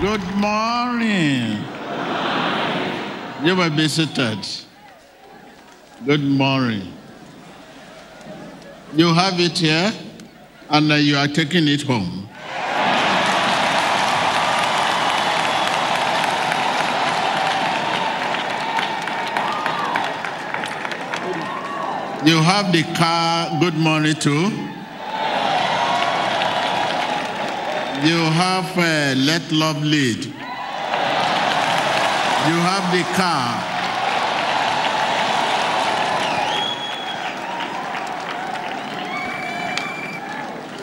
Good morning. You were visited. Good morning. You have it here, and uh, you are taking it home. You have the car, good morning too. You have uh, Let Love Lead. You have the car.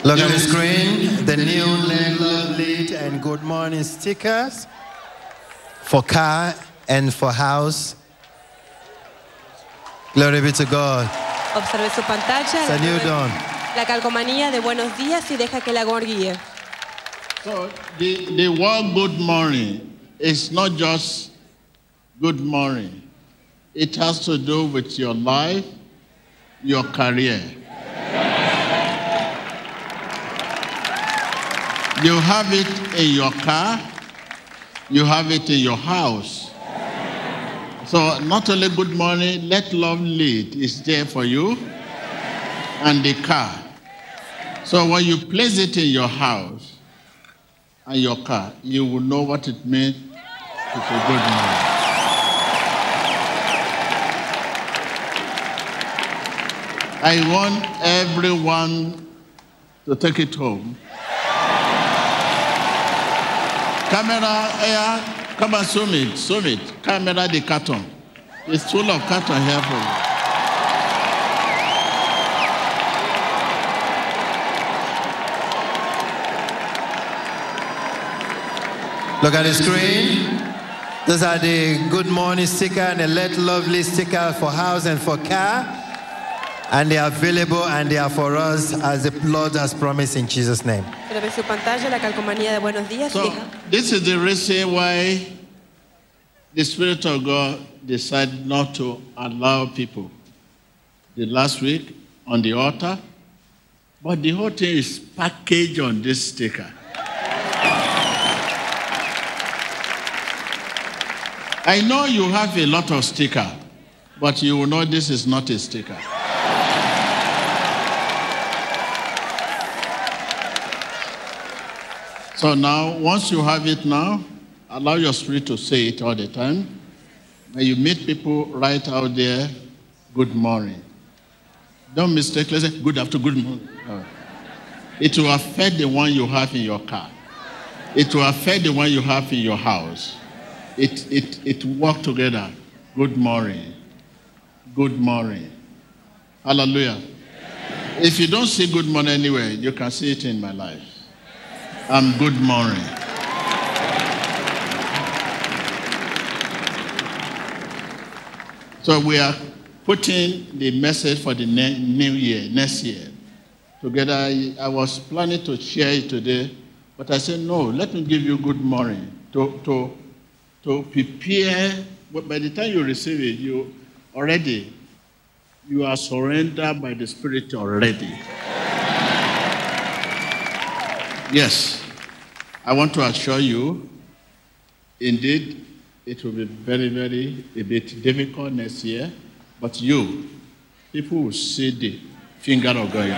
Look at the screen, the new Let Love Lead and Good Morning stickers for car and for house. Glory be to God. Observe su pantalla. It's a new dawn. La calcomanía de buenos días y deja que el amor guíe. So the, the word good morning is not just good morning. It has to do with your life, your career. You have it in your car, you have it in your house. So not only good morning, let love lead is there for you and the car. So when you place it in your house and your car, you will know what it means to say good morning. I want everyone to take it home. Camera, air, come and zoom it, zoom it. Camera, the carton. It's full of carton here for you. Look at the screen. Those are the Good Morning sticker and the Let Love Lead sticker for house and for car. And they are available and they are for us as the Lord has promised in Jesus' name. Su pantalla la calcomanía de buenos días So, this is the reason why the Spirit of God decided not to allow people the last week on the altar, but the whole thing is packaged on this sticker. I know you have a lot of sticker, but you know this is not a sticker. So now, once you have it now, allow your spirit to say it all the time. When you meet people right out there, good morning. Don't mistakenly say good afternoon, good morning. It will affect the one you have in your car. It will affect the one you have in your house. It, it, it work together. Good morning. Good morning. Hallelujah. If you don't see good morning anywhere, you can see it in my life. I'm good morning. So we are putting the message for the ne- new year, next year, together. I, I was planning to share it today, but I said, no, let me give you good morning to, to, to prepare. But by the time you receive it, you already, you are surrendered by the Spirit already. Yes, I want to assure you, indeed, it will be very, very a bit difficult next year, but you, people will see the finger of God.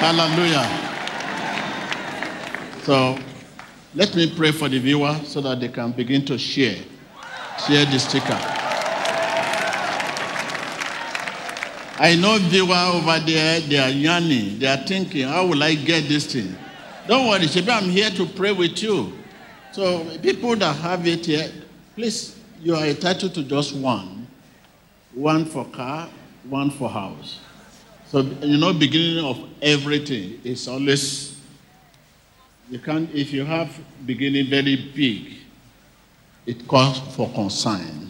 Hallelujah. So let me pray for the viewer so that they can begin to share. Share the sticker. I know viewer over there, they are yearning. They are thinking, how will I get this thing? Don't worry, Shebi, I'm here to pray with you. So people that have it here, please, you are entitled to just one. One for car, one for house. So you know, beginning of everything is always you can't if you have beginning very big, it calls for consign.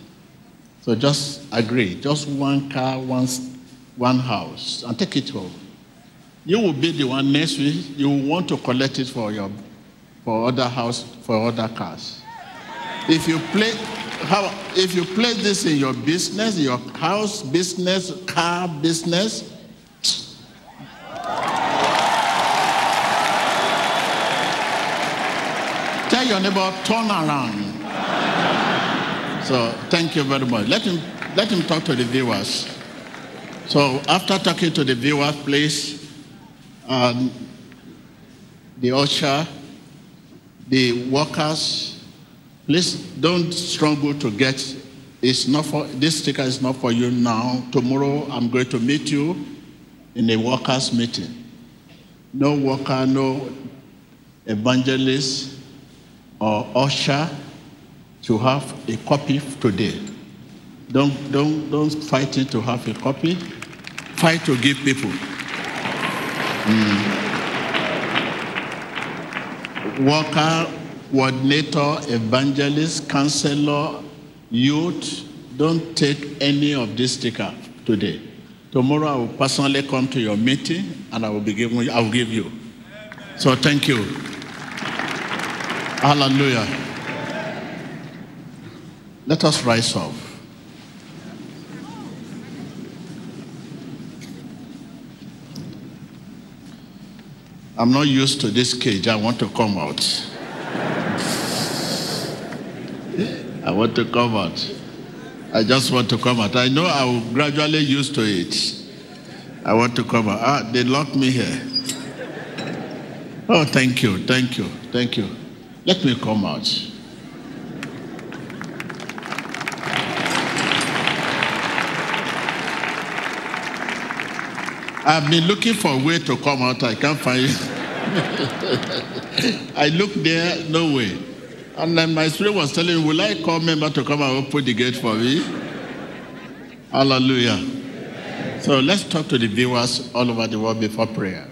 So just agree, just one car, one one house, and take it home. You will be the one next week. You will want to collect it for your for other house for other cars. If you play how if you place this in your business, your house business, car business, Tell your neighbor, turn around. So thank you very much. Let him let him talk to the viewers. So after talking to the viewers, please, um, the usher, the workers, please don't struggle to get. It's not for this sticker is not for you now. Tomorrow I'm going to meet you in a workers' meeting. No worker, no evangelist or usher to have a copy today. Don't, don't, don't fight it to have a copy. Fight to give people. Mm. Worker, coordinator, evangelist, counselor, youth, don't take any of this sticker today. Tomorrow I will personally come to your meeting and I will be giving I will give you. So thank you. Hallelujah. Let us rise up. I'm not used to this cage. I want to come out. I want to come out. I just want to come out. I know I will gradually used to it. I want to come out. Ah, they locked me here. Oh, thank you, thank you, thank you. Let me come out. I've been looking for a way to come out. I can't find it. I looked there, no way. And then my spirit was telling me, Will I call member to come and open the gate for me? Hallelujah. So let's talk to the viewers all over the world before prayer.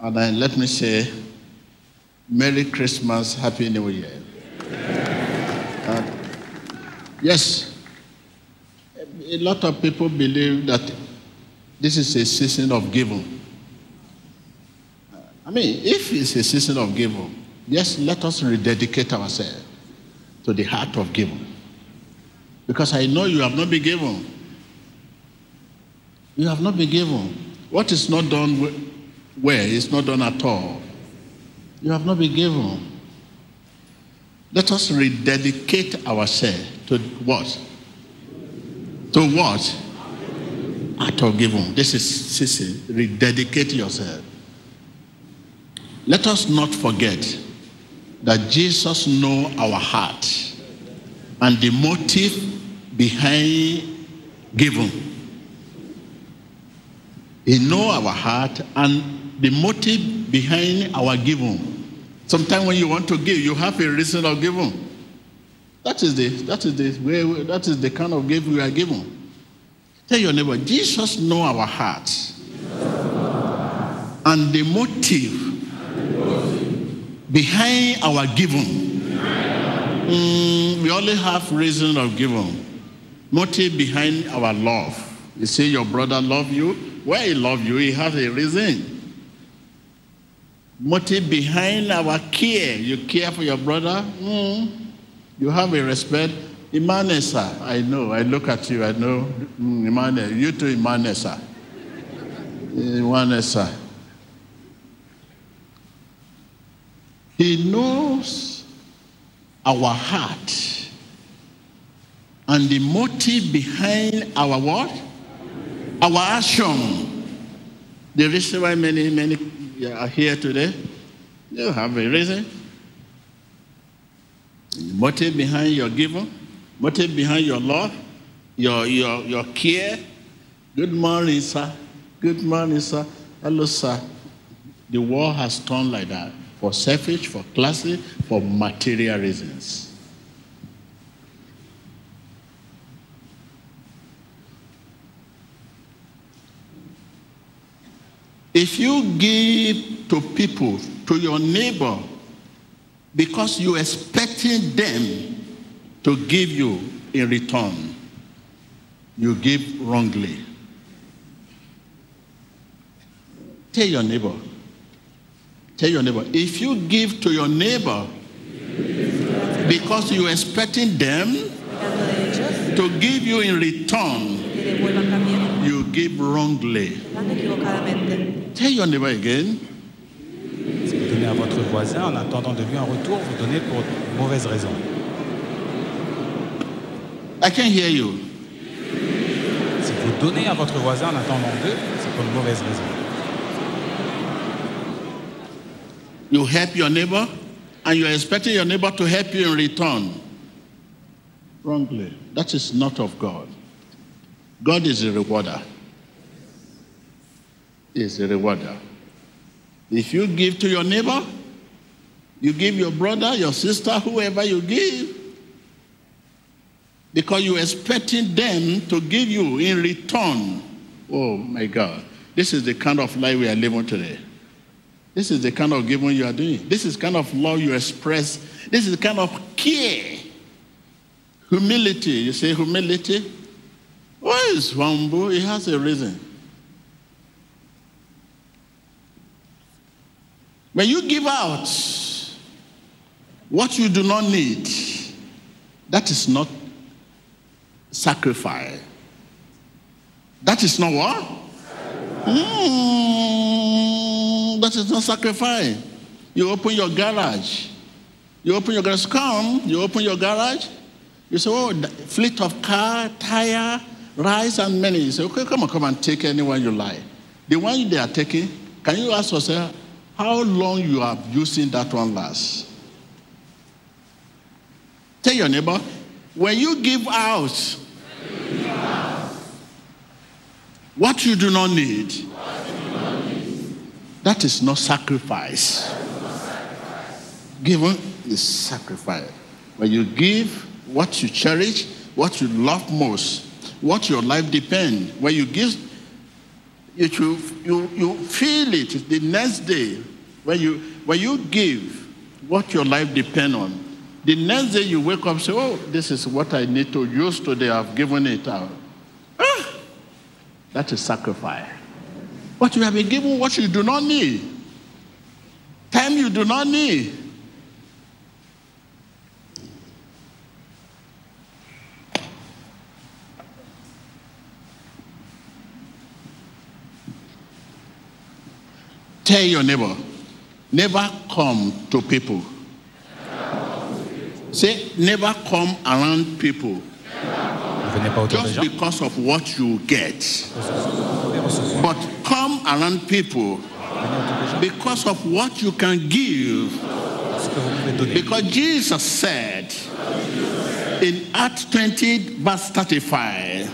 And then let me say, Merry Christmas, Happy New Year. Uh, yes, a lot of people believe that this is a season of giving. I mean, if it's a season of giving, yes, let us rededicate ourselves to the heart of giving. Because I know you have not been given. You have not been given. What is not done where is not done at all. You have not been given. Let us rededicate ourselves to what? To what? Act of giving. This is season. Rededicate yourself. Let us not forget that Jesus know our heart and the motive behind giving. He know our heart and the motive behind our giving. Sometimes when you want to give, you have a reason of giving. That is the that is the way that is the kind of gift we are given. Tell your neighbor, Jesus know our heart and the motive behind our giving. Mm, we only have reason of giving. Motive behind our love. You see your brother love you. Why he love you, he has a reason. Motive behind our care. You care for your brother. Mm, you have a respect. Emmanuel, sir. I know. I look at you. I know. Mm, Emmanuel. You too, Emmanuel, sir. Emmanuel, sir. He knows our heart and the motive behind our what? Our action. The reason why many, many are here today, you have a reason. Motive behind your giving, motive behind your love, your, your, your care. Good morning, sir. Good morning, sir. Hello, sir. The world has turned like that for selfish, for classy, for material reasons. If you give to people, to your neighbor, because you're expecting them to give you in return, you give wrongly. Tell your neighbor, Tell your neighbor, if you give to your neighbor because you're expecting them to give you in return, give wrongly. Tell your neighbor again. Donnez à votre voisin en attendant de lui un retour, vous donnez pour de mauvaises raisons. I can hear you. Si vous donnez à votre voisin en attendant d'eux, c'est pour de mauvaises raisons. You help your neighbor, and you're expecting your neighbor to help you in return. Wrongly. That is not of God. God is a rewarder. Is a rewarder. If you give to your neighbor, you give your brother, your sister, whoever you give, because you're expecting them to give you in return. Oh my God. This is the kind of life we are living today. This is the kind of giving you are doing. This is kind of love you express. This is kind of care. Humility. You say humility? Why is humble? It has a reason. When you give out what you do not need, that is not sacrifice. That is not what? Mm, that is not sacrifice. You open your garage. You open your garage. Come, you open your garage. You say, oh, fleet of car, tire, rice, and many. You say, okay, come on, come and take any one you like. The one they are taking, can you ask yourself how long you have using that one last? Tell your neighbor, when you give out what you do not need, that is not sacrifice. Giving is sacrifice. When you give what you cherish, what you love most, what your life depends, when you give, you, you, you feel it the next day. When you, when you give what your life depends on, the next day you wake up and say, oh, this is what I need to use today. I've given it out. Ah, that is sacrifice. What you have been given what you do not need. Time you do not need. Tell your neighbor, never come to people. Say, never come around people Ne venez pas autour des just because of what you get. But come around people Venez autour des gens. because of what you can give. Ce que vous pouvez donner. Because Jesus said in Acts 20, verse 35,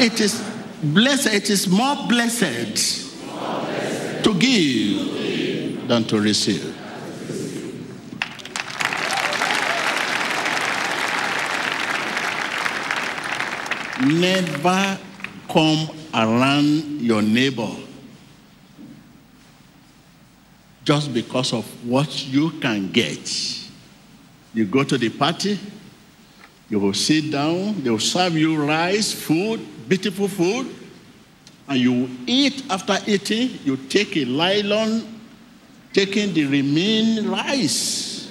it is blessed, it is more blessed to give than to receive. Never come around your neighbor just because of what you can get. You go to the party, you will sit down, they will serve you rice, food, beautiful food, and you eat. After eating, you take a nylon, taking the remaining rice.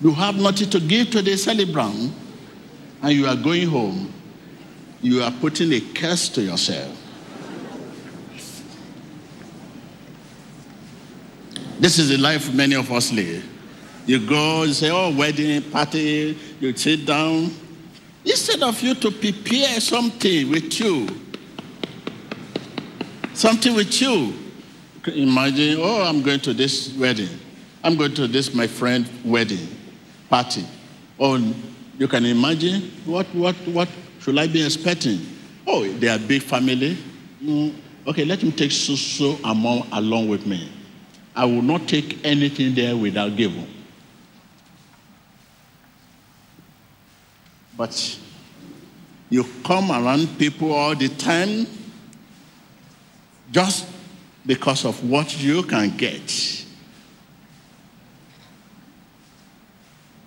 You have nothing to give to the celebrant, and you are going home. You are putting a curse to yourself. This is the life many of us live. You go, you say, oh, wedding party, you sit down. Instead of you to prepare something with you, something with you. Imagine, oh, I'm going to this wedding. I'm going to this, my friend, wedding party. Oh, you can imagine what, what, what should I be expecting? Oh, they are big family. Mm, okay, let me take so so amount along with me. I will not take anything there without giving. But you come around people all the time just because of what you can get,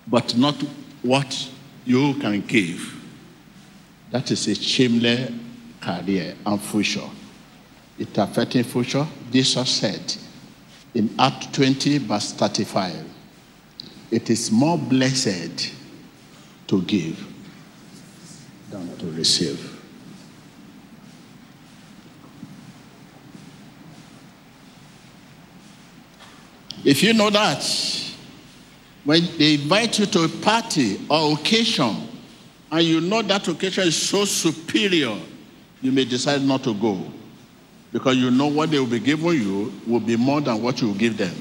but not what you can give. That is a shameless career and future. It affecting future. Jesus said in Act 20, verse 35, it is more blessed to give to receive. If you know that, when they invite you to a party or occasion, and you know that occasion is so superior, you may decide not to go because you know what they will be giving you will be more than what you give them.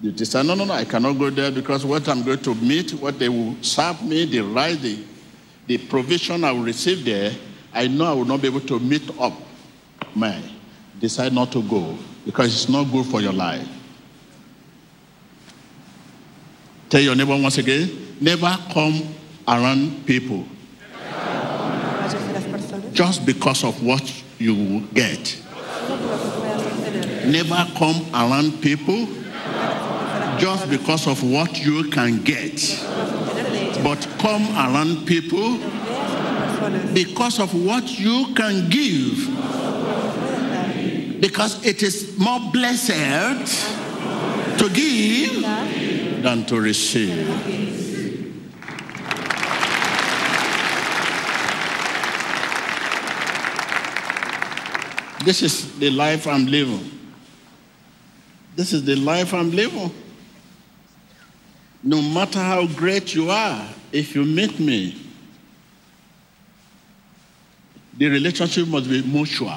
You decide, no, no, no, I cannot go there because what I'm going to meet, what they will serve me, the rice, the the provision I will receive there, I know I will not be able to meet up. Man, decide not to go because it's not good for your life. Tell your neighbor once again, never come around people just because of what you get. Never come around people just because of what you can get. But come around people because of what you can give. Because it is more blessed to give than to receive. This is the life I'm living. This is the life I'm living. No matter how great you are, if you meet me, the relationship must be mutual.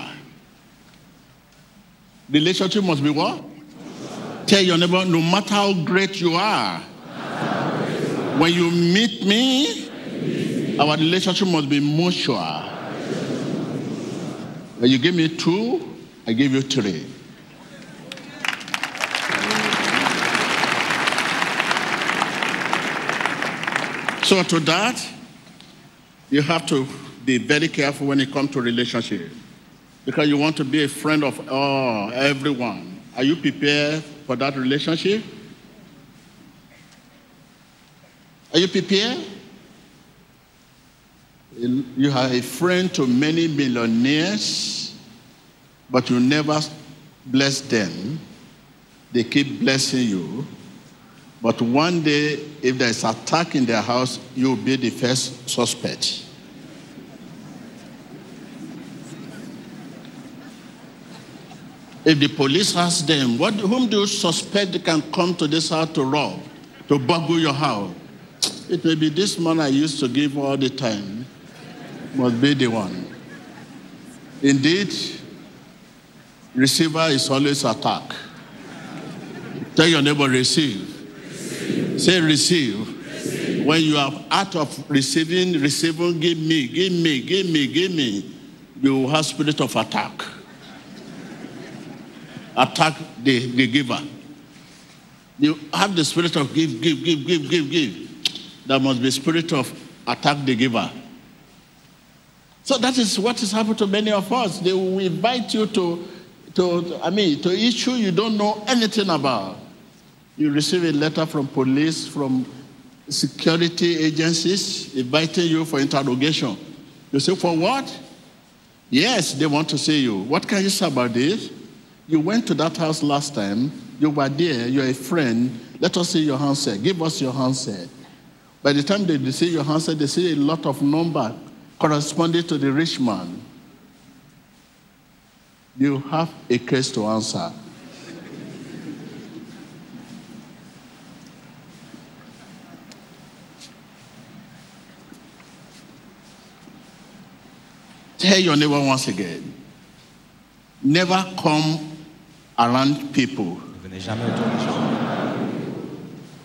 Relationship must be what? Tell your neighbor, no matter how great you are, when you meet me, our relationship must be mutual. When you give me two, I give you three. So to that, you have to be very careful when it comes to relationship. Because you want to be a friend of oh, everyone. Are you prepared for that relationship? Are you prepared? You are a friend to many millionaires, but you never bless them. They keep blessing you. But one day, if there's attack in their house, you'll be the first suspect. If the police ask them, what, whom do you suspect can come to this house to rob, to burgle your house? It may be this man I used to give all the time, must be the one. Indeed, receiver is always attack. Tell your neighbor, receive. Say receive. When you are out of receiving, receiving, give me, give me, give me, give me, you have spirit of attack. Attack the, the giver. You have the spirit of give, give, give, give, give, give. There must be spirit of attack the giver. So that is what has happened to many of us. They will invite you to, to I mean, to issue you don't know anything about. You receive a letter from police, from security agencies inviting you for interrogation. You say, for what? Yes, they want to see you. What can you say about this? You went to that house last time. You were there. You're a friend. Let us see your handset. Give us your handset. By the time they see your handset, they see a lot of number corresponding to the rich man. You have a case to answer. Tell your neighbor once again never come around people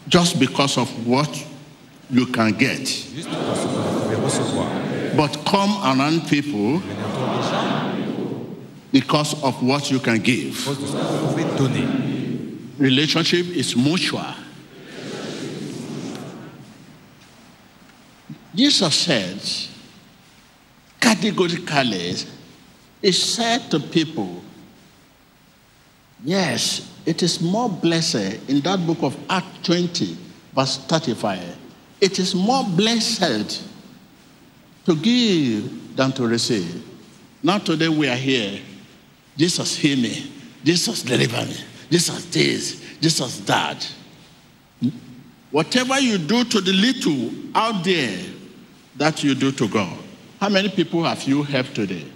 just because of what you can get, but come around people because of what you can give. Relationship is mutual. Jesus said categorically, He said to people, Yes, it is more blessed in that book of Acts 20, verse 35. It is more blessed to give than to receive. Now, today we are here. Jesus heal me. Jesus deliver me. Jesus this. Jesus that. Whatever you do to the little out there, that you do to God. How many people have you helped today?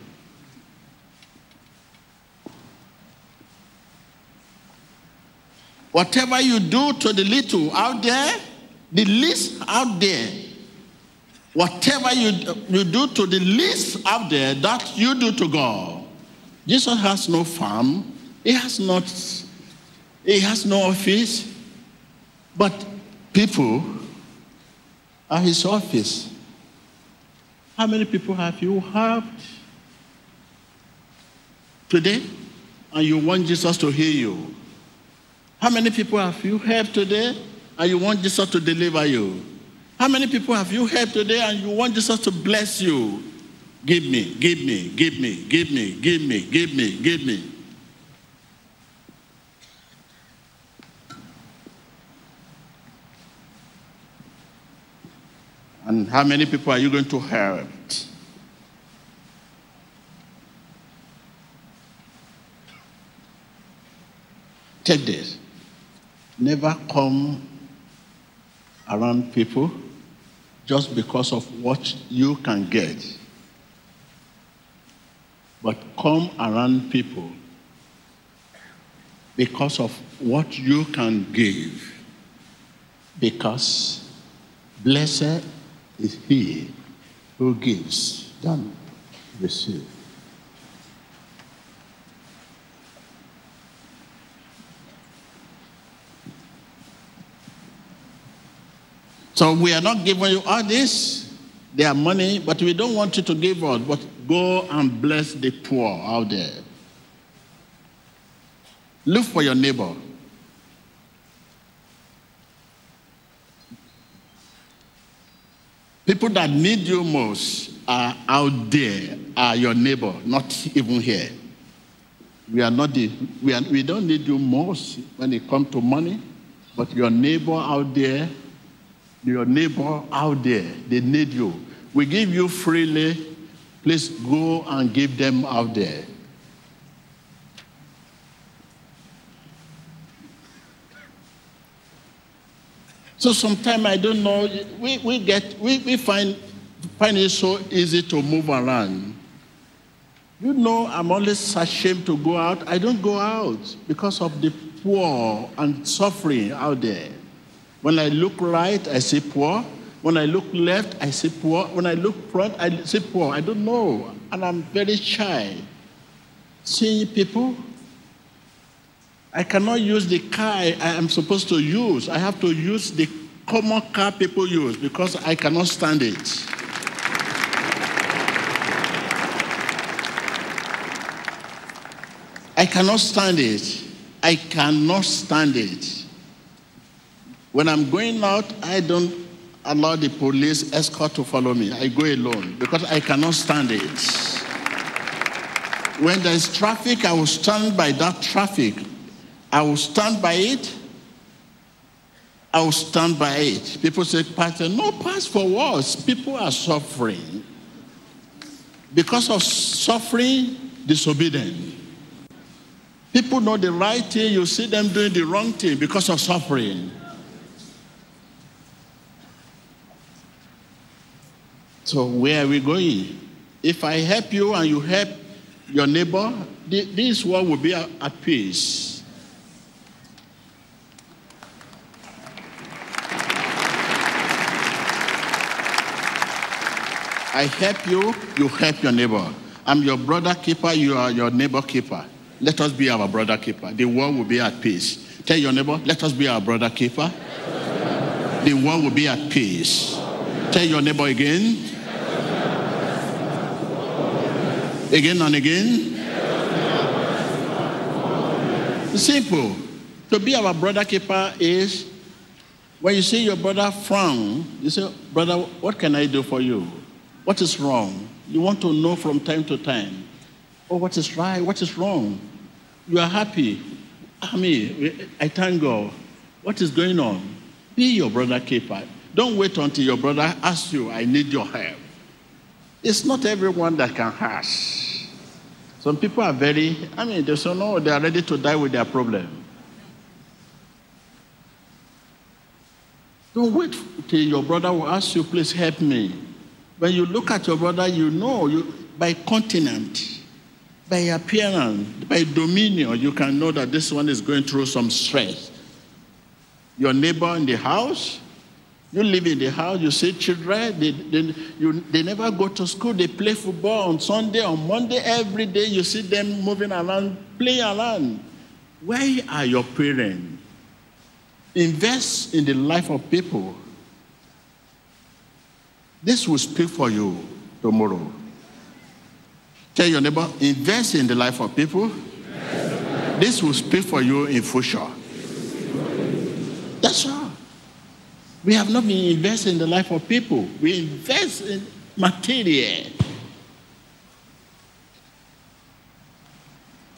Whatever you do to the little out there, the least out there, whatever you, you do to the least out there, that you do to God. Jesus has no farm, he has not, he has no office, but people are his office. How many people have you helped today? And you want Jesus to hear you? How many people have you helped today and you want Jesus to deliver you? How many people have you helped today and you want Jesus to bless you? Give me, give me, give me, give me, give me, give me, give me. And how many people are you going to help? Take this. Never come around people just because of what you can get. But come around people because of what you can give. Because blessed is he who gives than receives. So we are not giving you all this, their money, but we don't want you to give us, but go and bless the poor out there. Look for your neighbor. People that need you most are out there, are your neighbor, not even here. We are not the, we, are, we don't need you most when it comes to money, but your neighbor out there, your neighbor out there, they need you. We give you freely. Please go and give them out there. So sometimes I don't know, we, we get we, we find find it so easy to move around. You know, I'm always ashamed to go out. I don't go out because of the poor and suffering out there. When I look right, I see poor. When I look left, I see poor. When I look front, I see poor. I don't know. And I'm very shy. Seeing people, I cannot use the car I am supposed to use. I have to use the common car people use because I cannot stand it. I cannot stand it. I cannot stand it. When I'm going out, I don't allow the police escort to follow me. I go alone because I cannot stand it. When there's traffic, I will stand by that traffic. I will stand by it. I will stand by it. People say, Pastor, no pass for words. People are suffering. Because of suffering, disobedient. People know the right thing, you see them doing the wrong thing because of suffering. So, where are we going? If I help you and you help your neighbor, this world will be at peace. I help you, you help your neighbor. I'm your brother keeper, you are your neighbor keeper. Let us be our brother keeper. The world will be at peace. Tell your neighbor, let us be our brother keeper. The world will be at peace. Tell your neighbor again. Again and again. Simple. To be our brother keeper is when you see your brother frown, you say, Brother, what can I do for you? What is wrong? You want to know from time to time. Oh, what is right? What is wrong? You are happy. Ah, I mean, I thank God. What is going on? Be your brother keeper. Don't wait until your brother asks you, I need your help. It's not everyone that can ask. Some people are very, I mean, they say, no, they are ready to die with their problem. Don't wait till your brother will ask you, please help me. When you look at your brother, you know you, by continent, by appearance, by dominion, you can know that this one is going through some stress. your neighbor in the house. You live in the house, you see children, they, they, you, they never go to school, they play football on Sunday, on Monday, every day you see them moving around, playing around. Where are your parents? Invest in the life of people. This will speak for you tomorrow. Tell your neighbor, invest in the life of people. This will speak for you in future. That's all. We have not been investing in the life of people. We invest in material.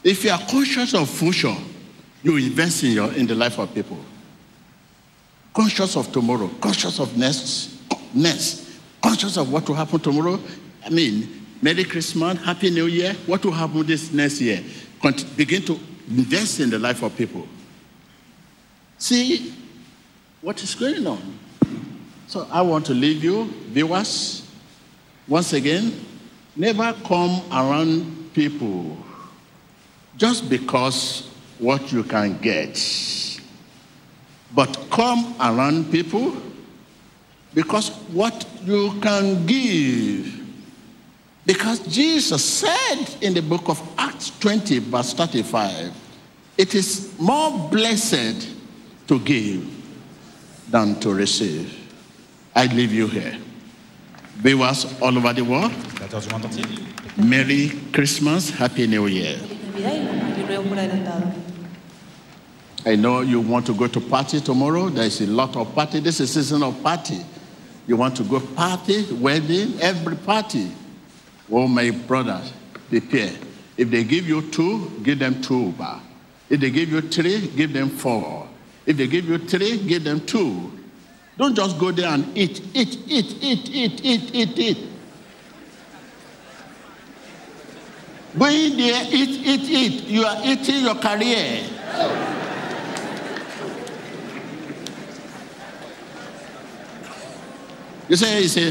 If you are conscious of future, you invest in, your, in the life of people. Conscious of tomorrow, conscious of next, next, conscious of what will happen tomorrow. I mean, Merry Christmas, Happy New Year. What will happen this next year? Cont- begin to invest in the life of people. See what is going on. So I want to leave you, viewers, once again, never come around people just because what you can get. But come around people because what you can give. Because Jesus said in the book of Acts 20, verse 35, it is more blessed to give than to receive. I leave you here. Viewers all over the world, 14 du monde entier. Merry Christmas, Happy New Year. I know you want to go to party tomorrow. There is a lot of party. This is season of party. You want to go party, wedding, every party. Oh, my brothers, prepare. If they give you two, give them two bar. If they give you three, give them four. If they give you three, give them two. Don't just go there and eat, eat, eat, eat, eat, eat, eat, eat. Go in there, eat, eat, eat. You are eating your career. You say, you say,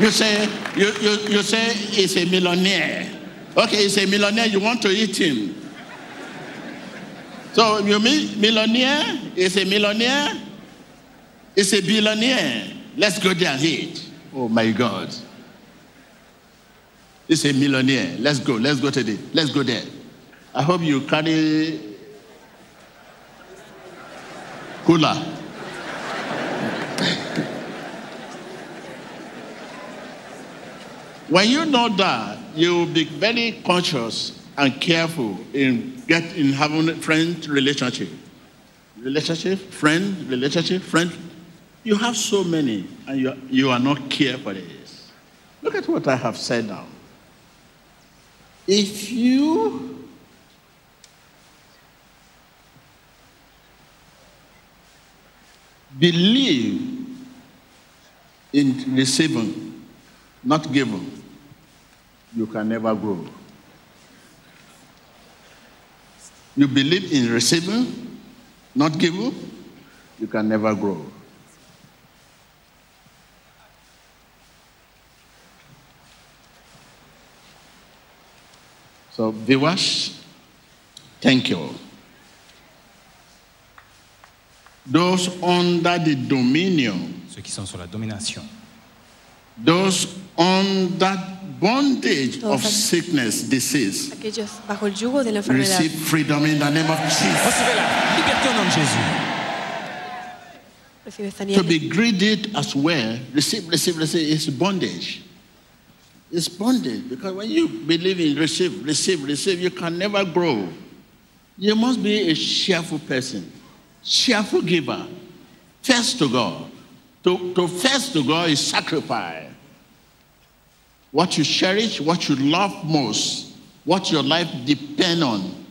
you say, you, you, you say he's a millionaire. Okay, he's a millionaire, you want to eat him. So you mean millionaire is a millionaire? Is a billionaire. Let's go there and eat. Oh my God. He's a millionaire. Let's go. Let's go today. Let's go there. I hope you carry cooler. when you know that, you will be very conscious and careful in get in having a friend relationship. Relationship, friend, relationship, friend. You have so many, and you, you are not care for this. Look at what I have said now. If you believe in receiving, not giving, you can never grow. You believe in receiving, not giving, you can never grow. So, viewers, thank you. Those under the dominion, Ceux qui sont sur la domination, those under bondage of sickness, disease, Aquellos bajo el yugo de la enfermedad. receive freedom in the name of Jesus. recevez la liberté au nom de Jésus. To be greedy as well, receive, receive, receive, is bondage. It's bondage because when you believe in receive, receive, receive, you can never grow. You must be a cheerful person, cheerful giver, first to God. To, to first to God is sacrifice. What you cherish, what you love most, what your life depend on.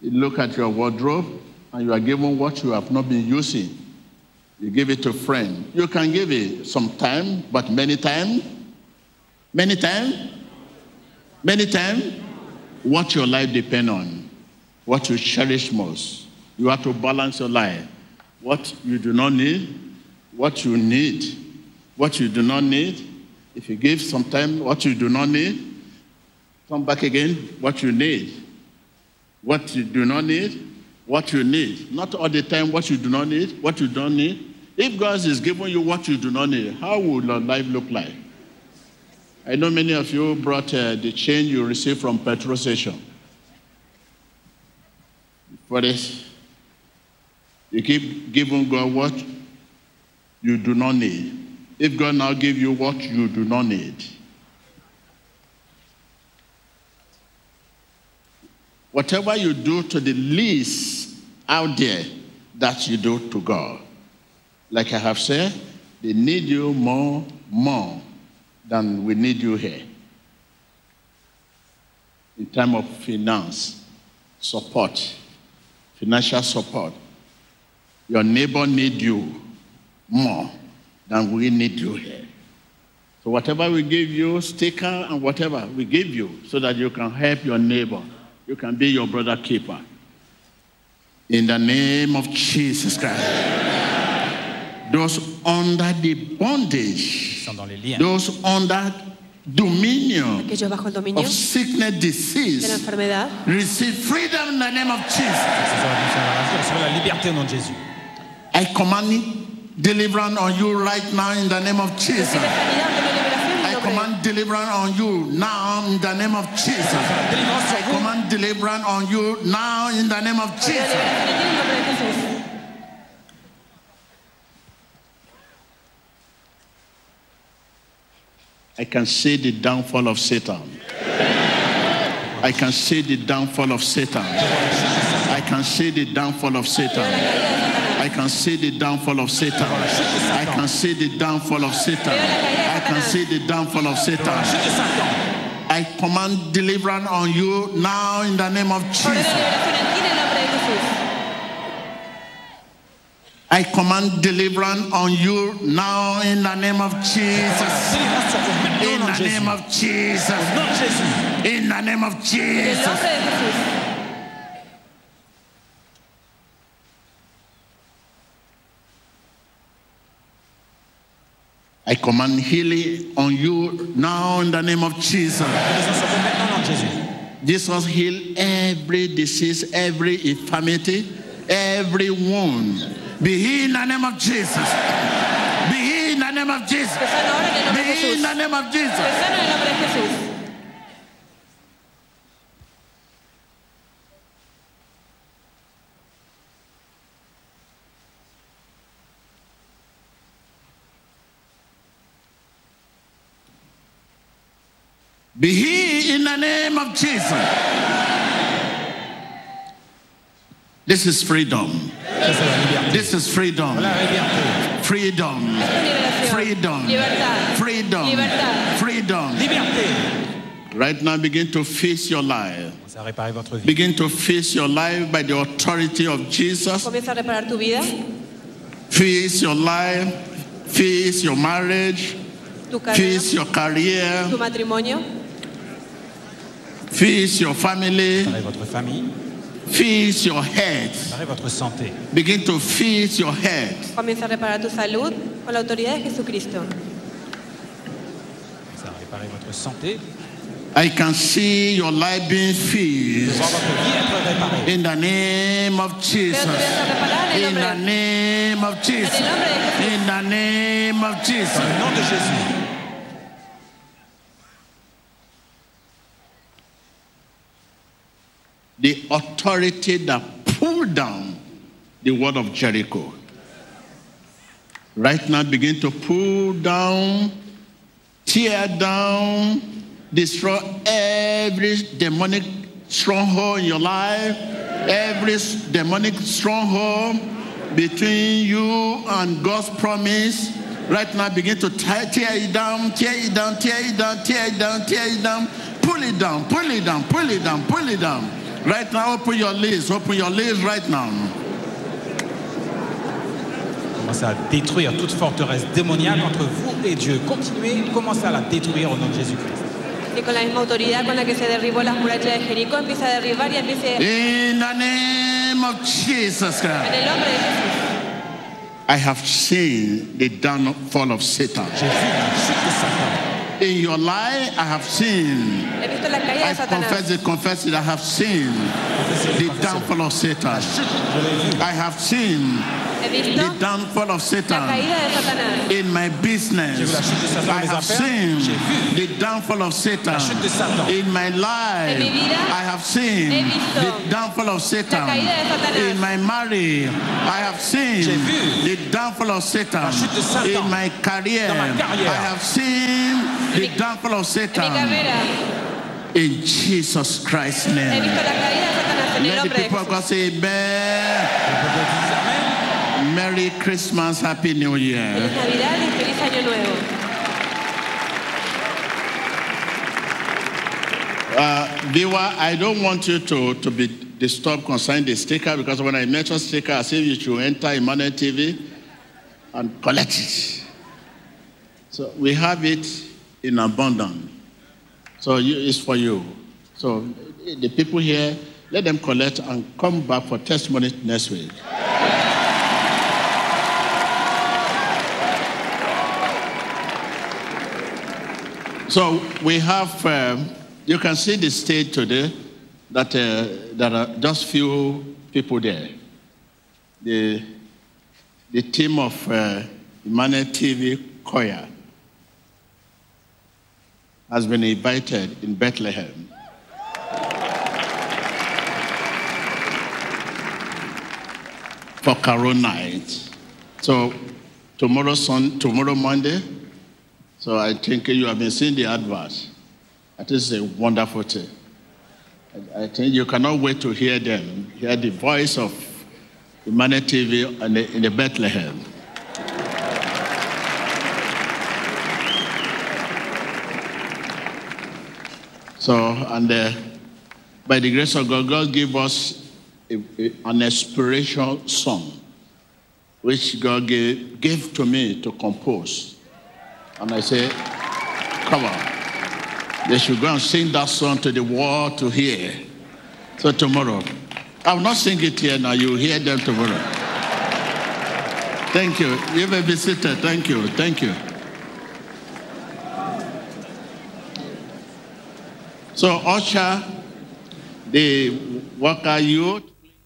You look at your wardrobe and you are given what you have not been using. You give it to friend. You can give it sometime, but many times, many times, many times, what your life depend on, what you cherish most. You have to balance your life. What you do not need, what you need, what you do not need. If you give sometime what you do not need, come back again, what you need. what you do not need, what you need. Not all the time what you do not need, what you don't need. If God is giving you what you do not need, how will your life look like? I know many of you brought uh, the change you received from petrol station. For this, you keep giving God what you do not need. If God now give you what you do not need, whatever you do to the least out there, that you do to God. Like I have said, they need you more, more than we need you here. In terms of finance, support, financial support, your neighbor need you more than we need you here. So whatever we give you, sticker and whatever we give you, so that you can help your neighbor, you can be your brother keeper. In the name of Jesus Christ. Those under the bondage, sont dans les liens. those under dominion bajo el dominio of sickness, de la disease, receive freedom in the name of Jesus. I command deliverance on you right now in the name of Jesus. recibe sanidad, tome liberación en I el nombre de command deliverance on you now in the name of Jesus. I command deliverance on you now in the name of Ordeno Jesus. liberación en ti en el nombre de Jesús. I can see the downfall of Satan. I can see the downfall of Satan. I can see the downfall of Satan. I can see the downfall of Satan. I can see the downfall of Satan. I can see the downfall of Satan. Chute de Satan. I command deliverance on you now in the name of Jesus. liberación en ti en el nombre de Jesús. I command deliverance on you now in the name of Jesus. Délivrance sur vous maintenant au In the name of Jesus. Au nom de Jésus. In the name of Jesus. I command healing on you now in the name of Jesus. Jesus healed every disease, every infirmity, every wound. Be healed in the name of Jesus. Be healed in the name of Jesus. Be healed in the name of Jesus. sana en el nombre de Jesús. Be healed in the name of Jesus. This is freedom. Ça, c'est la liberté. This is freedom. Freedom. Freedom. Freedom. Freedom. Right now, begin to face your life. Commencez à réparer votre vie. Begin to face your life by the authority of Jesus. Comienza a reparar tu vida, Face your life. Face your marriage. Face your career. tu matrimonio, Face your family. Réparez votre famille. Face your head. Réparez votre santé. Begin to face your head. comienza a reparar tu salud con la autoridad de Jesucristo. Commencez à réparer votre santé. I can see your life being fixed. voir votre vie être réparée. In the name of Jesus. In the name of Jesus. In the name of Jesus. Au nom de Jésus. The authority that pulled down the wall of Jericho. Right now, begin to pull down, tear down, destroy every demonic stronghold in your life, every demonic stronghold between you and God's promise. Right now, begin to tear, tear it down, tear it down, tear it down, tear it down, tear it down, pull it down, pull it down, pull it down, pull it down. Right now, open your lids, open your lids right now. Commencez à détruire toute forteresse démoniaque entre vous et Dieu. Continuez, commencez à la détruire au nom de Jésus-Christ. Y con la misma autoridad con la que se derribó las murallas de Jericó, empieza a derribar y empiece In the name of Jesus en Christ, el nombre de Jesús. I have seen the downfall of Satan. In your lie, I have seen. He visto la caída I de confess it, confess it. I have seen the downfall of Satan. I have seen the downfall of Satan caída de Satanás. in my business. la chute de Satan dans I have affaires. seen the downfall of Satan chute de Satan. in my life. En mi vida, I have seen the downfall of Satan caída de Satanás. in my marriage. I have seen the downfall of Satan chute de Satan in my career. dans ma carrière. I have seen the downfall of Satan in Jesus Christ's name. visto la caída de Satanás en el Let the people of God say, Amen. Merry Christmas, Happy New Year. Navidad feliz Año Nuevo. Uh, viewer, I don't want you to, to be disturbed concerning the sticker because when I mention sticker, I say you should enter Emmanuel TV and collect it. So we have it in abundance. So you, it's for you. So the people here, let them collect and come back for testimony next week. So we have, um, you can see the stage today that uh, there are just few people there. The, the team of uh, TV choir has been invited in Bethlehem. For Carol night. So tomorrow, sun, tomorrow Monday, so I think you have been seeing the adverts. That is a wonderful thing. I- I think you cannot wait to hear them, hear the voice of Emmanuel TV in the, in the Bethlehem. So, and uh, by the grace of God, God gave us a, a- an inspiration song, which God gave, gave to me to compose. And I say, come on. They should go and sing that song to the world to hear. So tomorrow, I will not sing it here now. You will hear them tomorrow. Thank you. You may be seated. Thank you. Thank you. So, Usher, the worker youth,